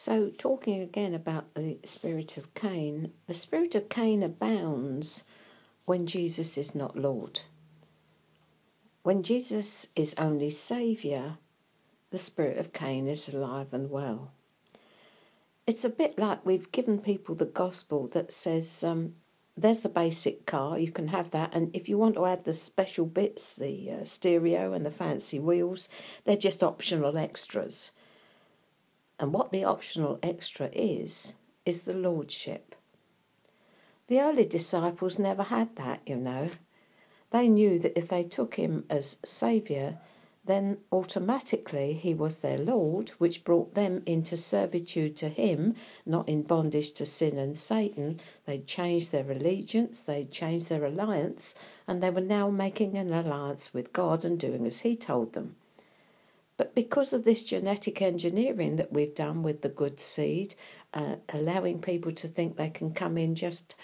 So, talking again about the spirit of Cain, the spirit of Cain abounds when Jesus is not Lord. When Jesus is only Saviour, the spirit of Cain is alive and well. It's a bit like we've given people the gospel that says, um, there's the basic car, you can have that, and if you want to add the special bits, the uh, stereo and the fancy wheels, they're just optional extras. And what the optional extra is, is the Lordship. The early disciples never had that, you know. They knew that if they took him as Saviour, then automatically he was their Lord, which brought them into servitude to him, not in bondage to sin and Satan. They'd changed their allegiance, they'd changed their alliance, and they were now making an alliance with God and doing as he told them. But because of this genetic engineering that we've done with the good seed, uh, allowing people to think they can come in just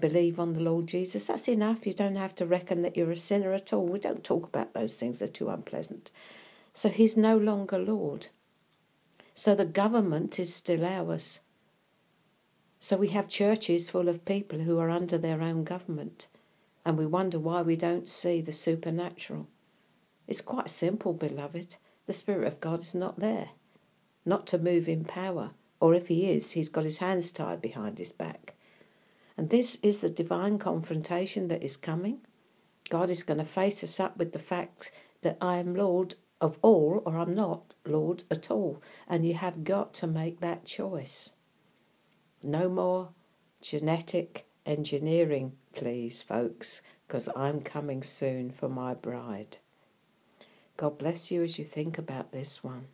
believe on the Lord Jesus, that's enough. You don't have to reckon that you're a sinner at all. We don't talk about those things, they're too unpleasant. So he's no longer Lord. So the government is still ours. So we have churches full of people who are under their own government, and we wonder why we don't see the supernatural. It's quite simple, beloved. The Spirit of God is not there, not to move in power, or if He is, He's got His hands tied behind His back. And this is the divine confrontation that is coming. God is going to face us up with the fact that I am Lord of all, or I'm not Lord at all. And you have got to make that choice. No more genetic engineering, please, folks, because I'm coming soon for my bride. God bless you as you think about this one.